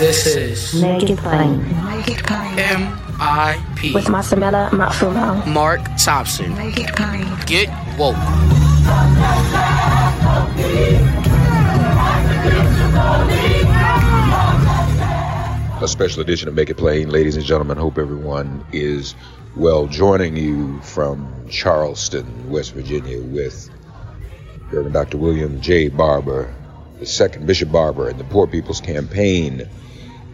This is Make It Plain. M.I.P. With Masamela Matfumo. Mark Thompson. Make It Plain. Get woke. A special edition of Make It Plain. Ladies and gentlemen, hope everyone is well. Joining you from Charleston, West Virginia, with Reverend Dr. William J. Barber, the second Bishop Barber, and the Poor People's Campaign,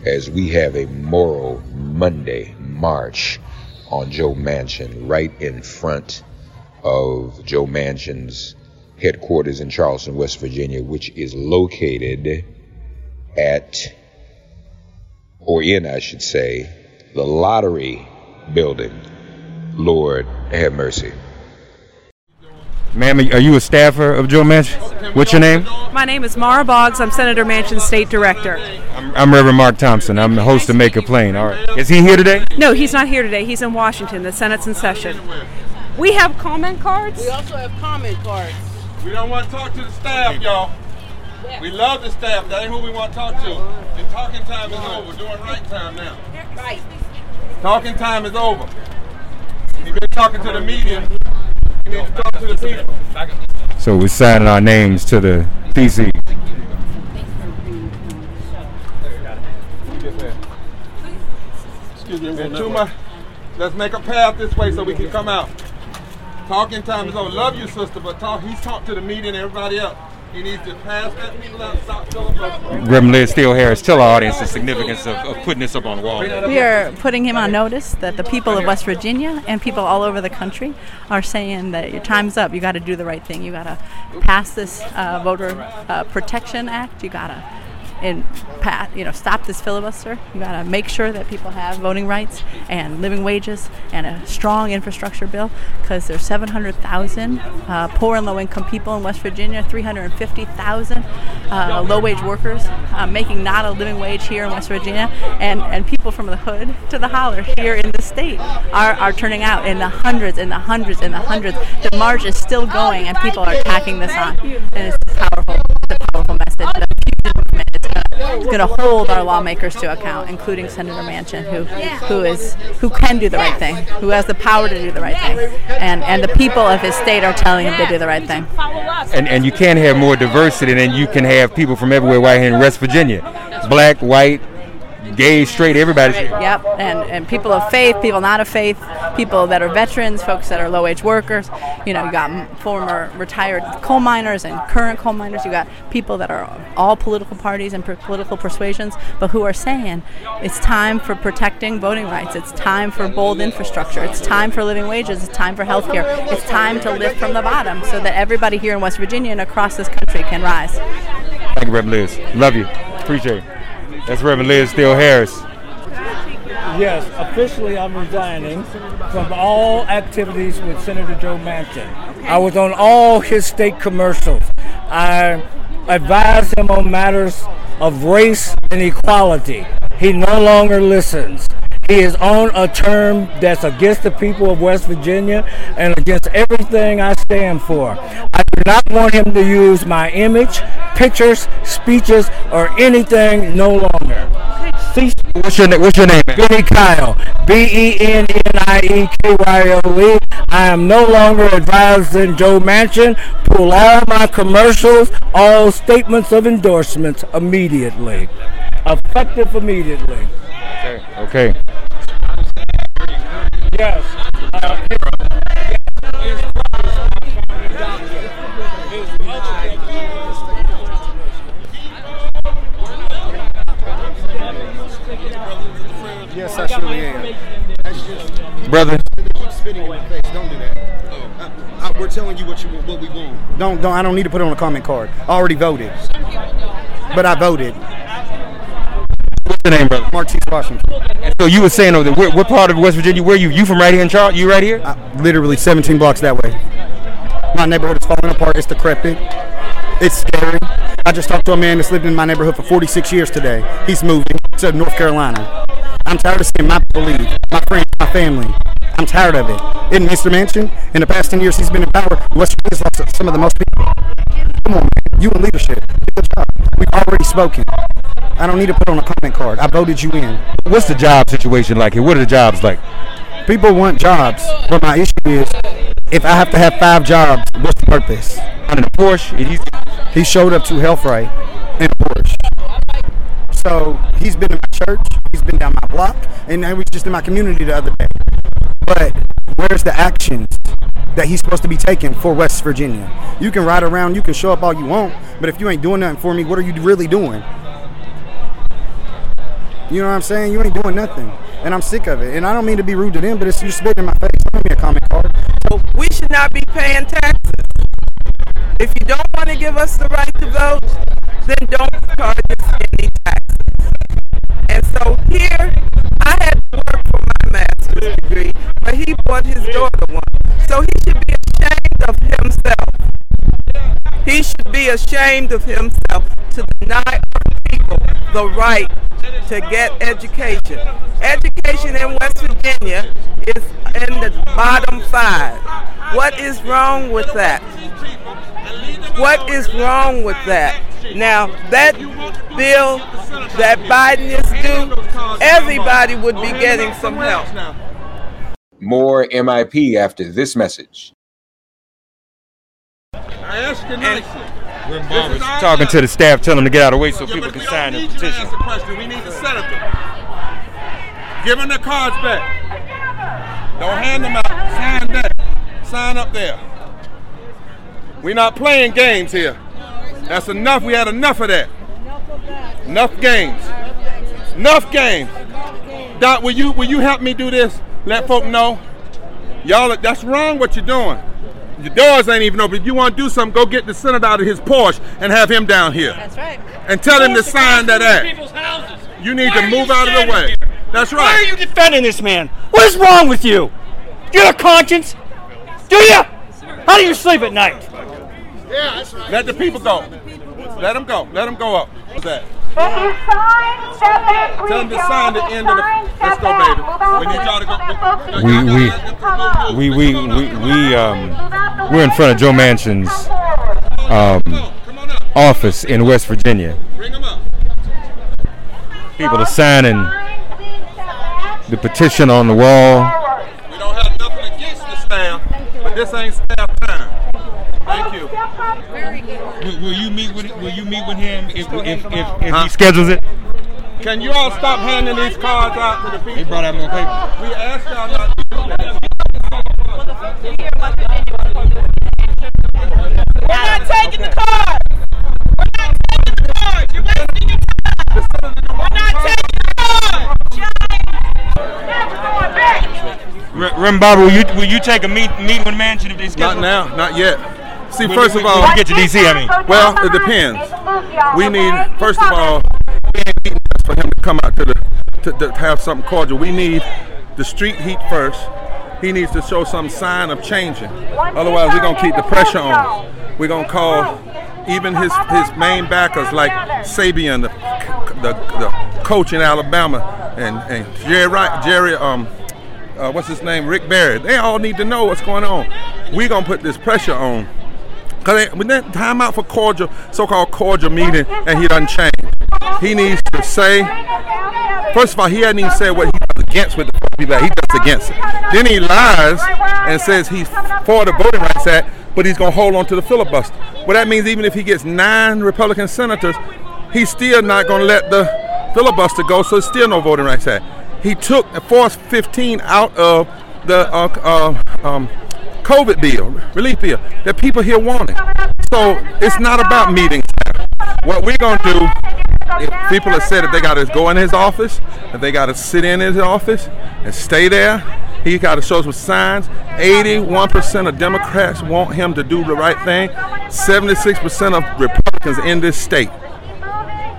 as we have a Moral Monday march on Joe Manchin, right in front of Joe Manchin's headquarters in Charleston, West Virginia, which is located at or in, I should say, the lottery building. Lord, have mercy. Ma'am, are you a staffer of Joe Manchin? What's your name? My name is Mara Boggs. I'm Senator Manchin's state director. I'm, I'm Reverend Mark Thompson. I'm the host of Make a Plain. All right. Is he here today? No, he's not here today. He's in Washington. The Senate's in session. We have comment cards. We also have comment cards. We don't want to talk to the staff, y'all. We love the staff. That ain't who we want to talk to. The talking time is over. We're doing right time now. Right. Talking time is over. You've been talking to the media. So we're signing our names to the PC. Excuse me. There's. Let's make a path this way so we can come out. Talking time is over. Love you, sister, but talk. He's talked to the media and everybody else. He needs to pass that people out. Stop filibustering. Reverend Liz Steele Harris, tell our audience the significance of, of putting this up on the wall. We are putting him on notice that the people of West Virginia and people all over the country are saying that your time's up. You got to do the right thing. You got to pass this uh, voter uh, protection act. You got to and pat, you know, stop this filibuster. You got to make sure that people have voting rights and living wages and a strong infrastructure bill because there's 700,000 uh, poor and low-income people in West Virginia, 350,000 uh, low-wage workers uh, making not a living wage here in West Virginia, and, and people from the hood to the holler here in the state are, are turning out in the hundreds and the hundreds and the hundreds. The march is still going, and people are tacking this on, and it's powerful, is going to hold our lawmakers to account, including Senator Manchin, who who is who can do the right thing, who has the power to do the right thing, and and the people of his state are telling him to do the right thing. And, and you can't have more diversity than you can have people from everywhere right here in West Virginia. Black, white, gay, straight, everybody's here. Yep, and, and people of faith, people not of faith, people that are veterans, folks that are low wage workers. You know, you got former retired coal miners and current coal miners. You got people that are all political parties and per- political persuasions, but who are saying it's time for protecting voting rights. It's time for bold infrastructure. It's time for living wages. It's time for health care. It's time to lift from the bottom so that everybody here in West Virginia and across this country can rise. Thank you, Reverend Liz. Love you. Appreciate it. That's Reverend Liz Steele Harris. Yes, officially I'm resigning from all activities with Senator Joe Manchin. I was on all his state commercials. I advised him on matters of race and equality. He no longer listens. He is on a term that's against the people of West Virginia and against everything I stand for. I do not want him to use my image, pictures, speeches, or anything no longer. What's your, what's your name? man? Benny Kyle, B E N N I E K Y L E. I am no longer advising Joe Manchin. Pull all my commercials all statements of endorsements immediately. Effective immediately. Okay. Okay. Yes. Yes, I surely am. Brother. Spitting in my face. Don't do that. Uh, uh, we're telling you what you what we want. Don't don't. I don't need to put it on a comment card. I already voted. But I voted. What's the name, brother? Martise Washington. And so you were saying over there, what, what part of West Virginia? Where you? You from right here in Charlotte? You right here? Literally 17 blocks that way. My neighborhood is falling apart. It's decrepit. It's scary. I just talked to a man that's lived in my neighborhood for 46 years today. He's moving to North Carolina. I'm tired of seeing my people leave, my friends, my family. I'm tired of it. In Mr. Manchin, in the past 10 years he's been in power, West Virginia's lost some of the most people. Come on, man. You in leadership. Job. We've already spoken. I don't need to put on a comment card. I voted you in. What's the job situation like here? What are the jobs like? People want jobs, but my issue is if I have to have five jobs, what's the purpose? On a Porsche, he showed up to Health Right in a Porsche. So he's been in my church, he's been down my block, and he was just in my community the other day. But where's the actions that he's supposed to be taking for West Virginia? You can ride around, you can show up all you want, but if you ain't doing nothing for me, what are you really doing? You know what I'm saying? You ain't doing nothing. And I'm sick of it. And I don't mean to be rude to them, but it's you spitting in my face. Give me a comment card. So we should not be paying taxes. If you don't want to give us the right to vote, then don't charge us his daughter one. So he should be ashamed of himself. He should be ashamed of himself to deny people the right to get education. Education in West Virginia is in the bottom five. What is wrong with that? What is wrong with that? Now, that bill that Biden is due, everybody would be getting some help. More MIP after this message. I asked you nicely. Barber's talking to the staff, telling them to get out of the way so people can sign the need to petition. answer the question. We need the senator. Give them the cards back. Don't hand them out. Sign that. Sign up there. We're not playing games here. That's enough. We had enough of that. Enough games. Enough games. Doc, will you will you help me do this? Let folk know. Y'all, that's wrong what you're doing. Your doors ain't even open. If you want to do something, go get the senator out of his Porsche and have him down here. That's right. And tell him to sign that act. You need to move out of the way. That's right. Why are you defending this man? What is wrong with you? Do you have a conscience? Do you? How do you sleep at night? Yeah, that's right. let the people go. Let them go. Let them go up. What's that? Tell them to sign the end of the. Let's go, baby. We need y'all to go. We we we we we, we um we're in front of Joe Manchin's um office in West Virginia. People are signing the petition on the wall. We don't have nothing against the staff, but this ain't staff time. Thank you. Will, will you meet with Will you meet with him if if if, if Huh? he schedules it? Can you all stop handing these cards out to the people? He brought out more paper. We asked y'all not to do that. We're not taking the card. We're not taking the card. You're wasting your time. We're not taking the card. Re- Rem Bobby, will you will you take a meet meet with Manchin if they schedule? Not now, not yet. See, When- first when- of all, when you get to DC, I mean. Well, it depends. We need, first of all, come out to the to, to have something cordial. We need the street heat first. He needs to show some sign of changing. Otherwise, we're gonna keep the pressure on. We're gonna call even his his main backers like Saban, the the, the coach in Alabama, and and Jerry Jerry um. Uh, what's his name? Rick Barry. They all need to know what's going on. We're gonna put this pressure on Cause when that time out for cordial, so-called cordial meeting, and he doesn't change. He needs to say, first of all, he hasn't even said what he's against with the people. He just against it. Then he lies and says he's for the Voting Rights Act, but he's gonna hold on to the filibuster. Well, that means even if he gets nine Republican senators, he's still not gonna let the filibuster go. So it's still no Voting Rights Act. He took forced 15 out of the uh, uh, um, COVID bill, relief bill that people here wanted. So it's not about meetings. What we're gonna do, if people have said if they gotta go in his office, if they gotta sit in his office and stay there, he got to show some signs. 81% of Democrats want him to do the right thing. 76% of Republicans in this state.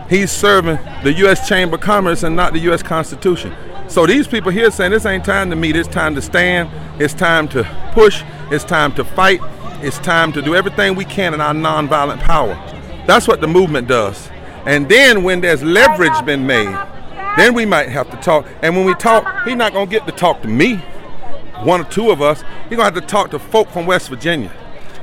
He's serving the U.S. Chamber of Commerce and not the U.S. Constitution. So these people here saying this ain't time to meet, it's time to stand, it's time to push, it's time to fight, it's time to do everything we can in our nonviolent power. That's what the movement does. And then when there's leverage been made, then we might have to talk. And when we talk, he's not gonna get to talk to me, one or two of us. He's gonna have to talk to folk from West Virginia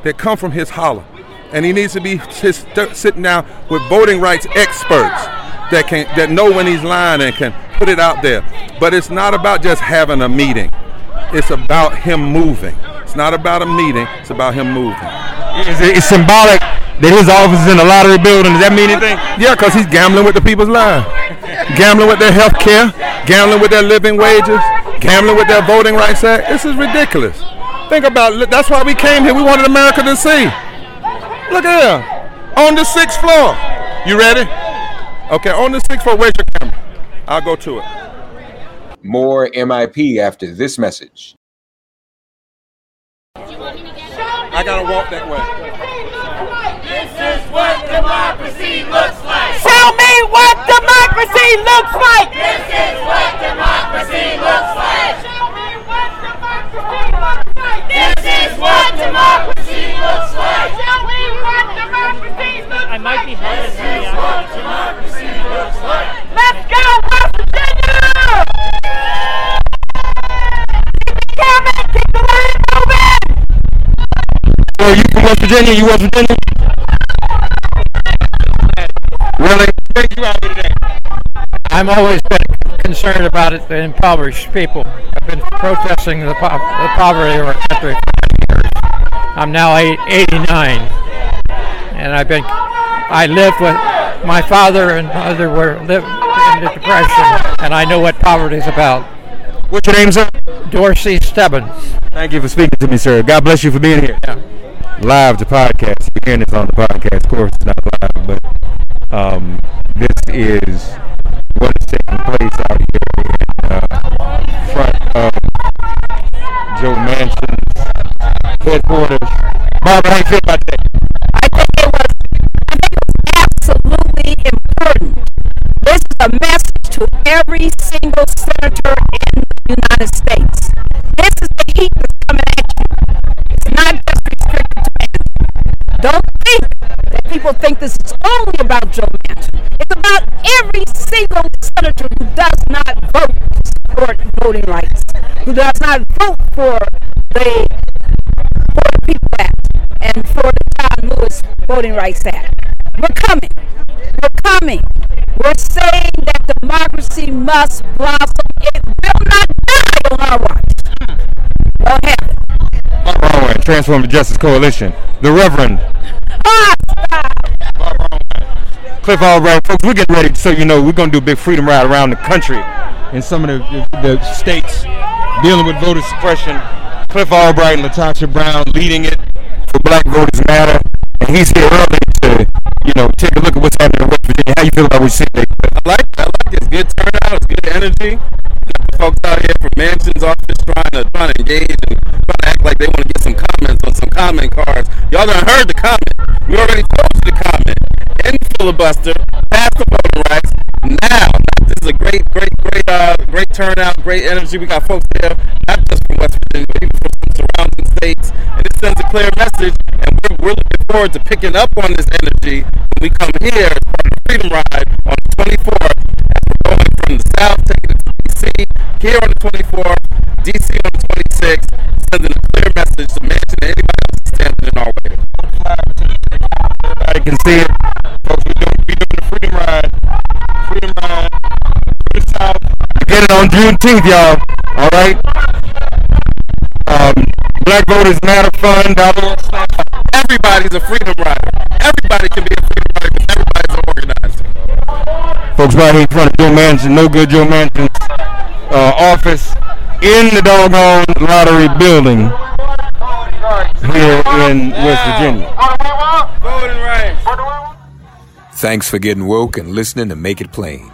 that come from his holler. And he needs to be sitting down with voting rights experts that can that know when he's lying and can put it out there. But it's not about just having a meeting. It's about him moving. It's not about a meeting. It's about him moving. Is it, it's symbolic that his office is in the lottery building. Does that mean anything? Yeah, because he's gambling with the people's lives, gambling with their health care, gambling with their living wages, gambling with their voting rights act. This is ridiculous. Think about it. That's why we came here. We wanted America to see. Look at here. On the sixth floor. You ready? Okay, on the sixth floor, where's your camera? I'll go to it. More MIP after this message. I gotta walk that way. This is what democracy looks like. Tell me what democracy looks like. This is what democracy looks like. Show me what democracy looks like. This is what democracy looks like. Show me what democracy looks like. I might be This is what democracy looks like. Let's go, West Virginia! Keep it coming, keep the line moving! Oh, you from West Virginia? You West Virginia? Really? Thank you out here today. I'm always been concerned about it, the impoverished people. I've been protesting the, po- the poverty of our country for years. I'm now eight, 89, and I've been. I lived with my father and mother were lived in the depression, and I know what poverty is about. What's your name, sir? Dorsey Stebbins. Thank you for speaking to me, sir. God bless you for being here. Live to podcast. You're hearing this on the podcast. Of course, it's not live, but um, this is what is taking place out here in uh, front of Joe Manchin's headquarters. Barbara, how you feel about that? People think this is only about Joe Manchin. It's about every single senator who does not vote to support voting rights, who does not vote for the For the People Act and for the John Lewis Voting Rights Act. We're coming. We're coming. We're saying that democracy must blossom. It will not die on our watch. Ahead. Barbara Arnwine, Transformative Justice Coalition. The Reverend oh, Cliff Albright. Folks, we're getting ready, so you know, we're going to do a big freedom ride around the country in some of the, the, the states dealing with voter suppression. Cliff Albright and LaTosha Brown leading it for Black Voters Matter. And he's here early to, you know, take a look at what's happening in West Virginia. How you feel about what you see today? I like I like. It's good turnout. It's good energy. Folks out here from Manchin's office trying to trying to engage and trying to act like they want to get some comments on some comment cards. Y'all done heard the comment. We already told you the comment. End filibuster. Pass the voting rights. Now, this is a great great, great, uh, great turnout, great energy. We got folks there, not just from West Virginia, but even from surrounding states. And it sends a clear message. And we're, we're looking forward to picking up on this energy when we come here of the Freedom Ride on the 24th. And we're going from the South, taking it to DC, here on the 24th, DC on the 26th, sending a clear message to Manchin and anybody else standing in our way. Everybody can see it. On Juneteenth, y'all. All right. Um, Black Voters Matter Fund. Everybody's a freedom rider. Everybody can be a freedom rider because everybody's an organizer. Folks right here in front of Joe Manchin, no good Joe Manchin's uh, office in the doggone lottery building here in West Virginia. Voting rights. Thanks for getting woke and listening to Make It Plain.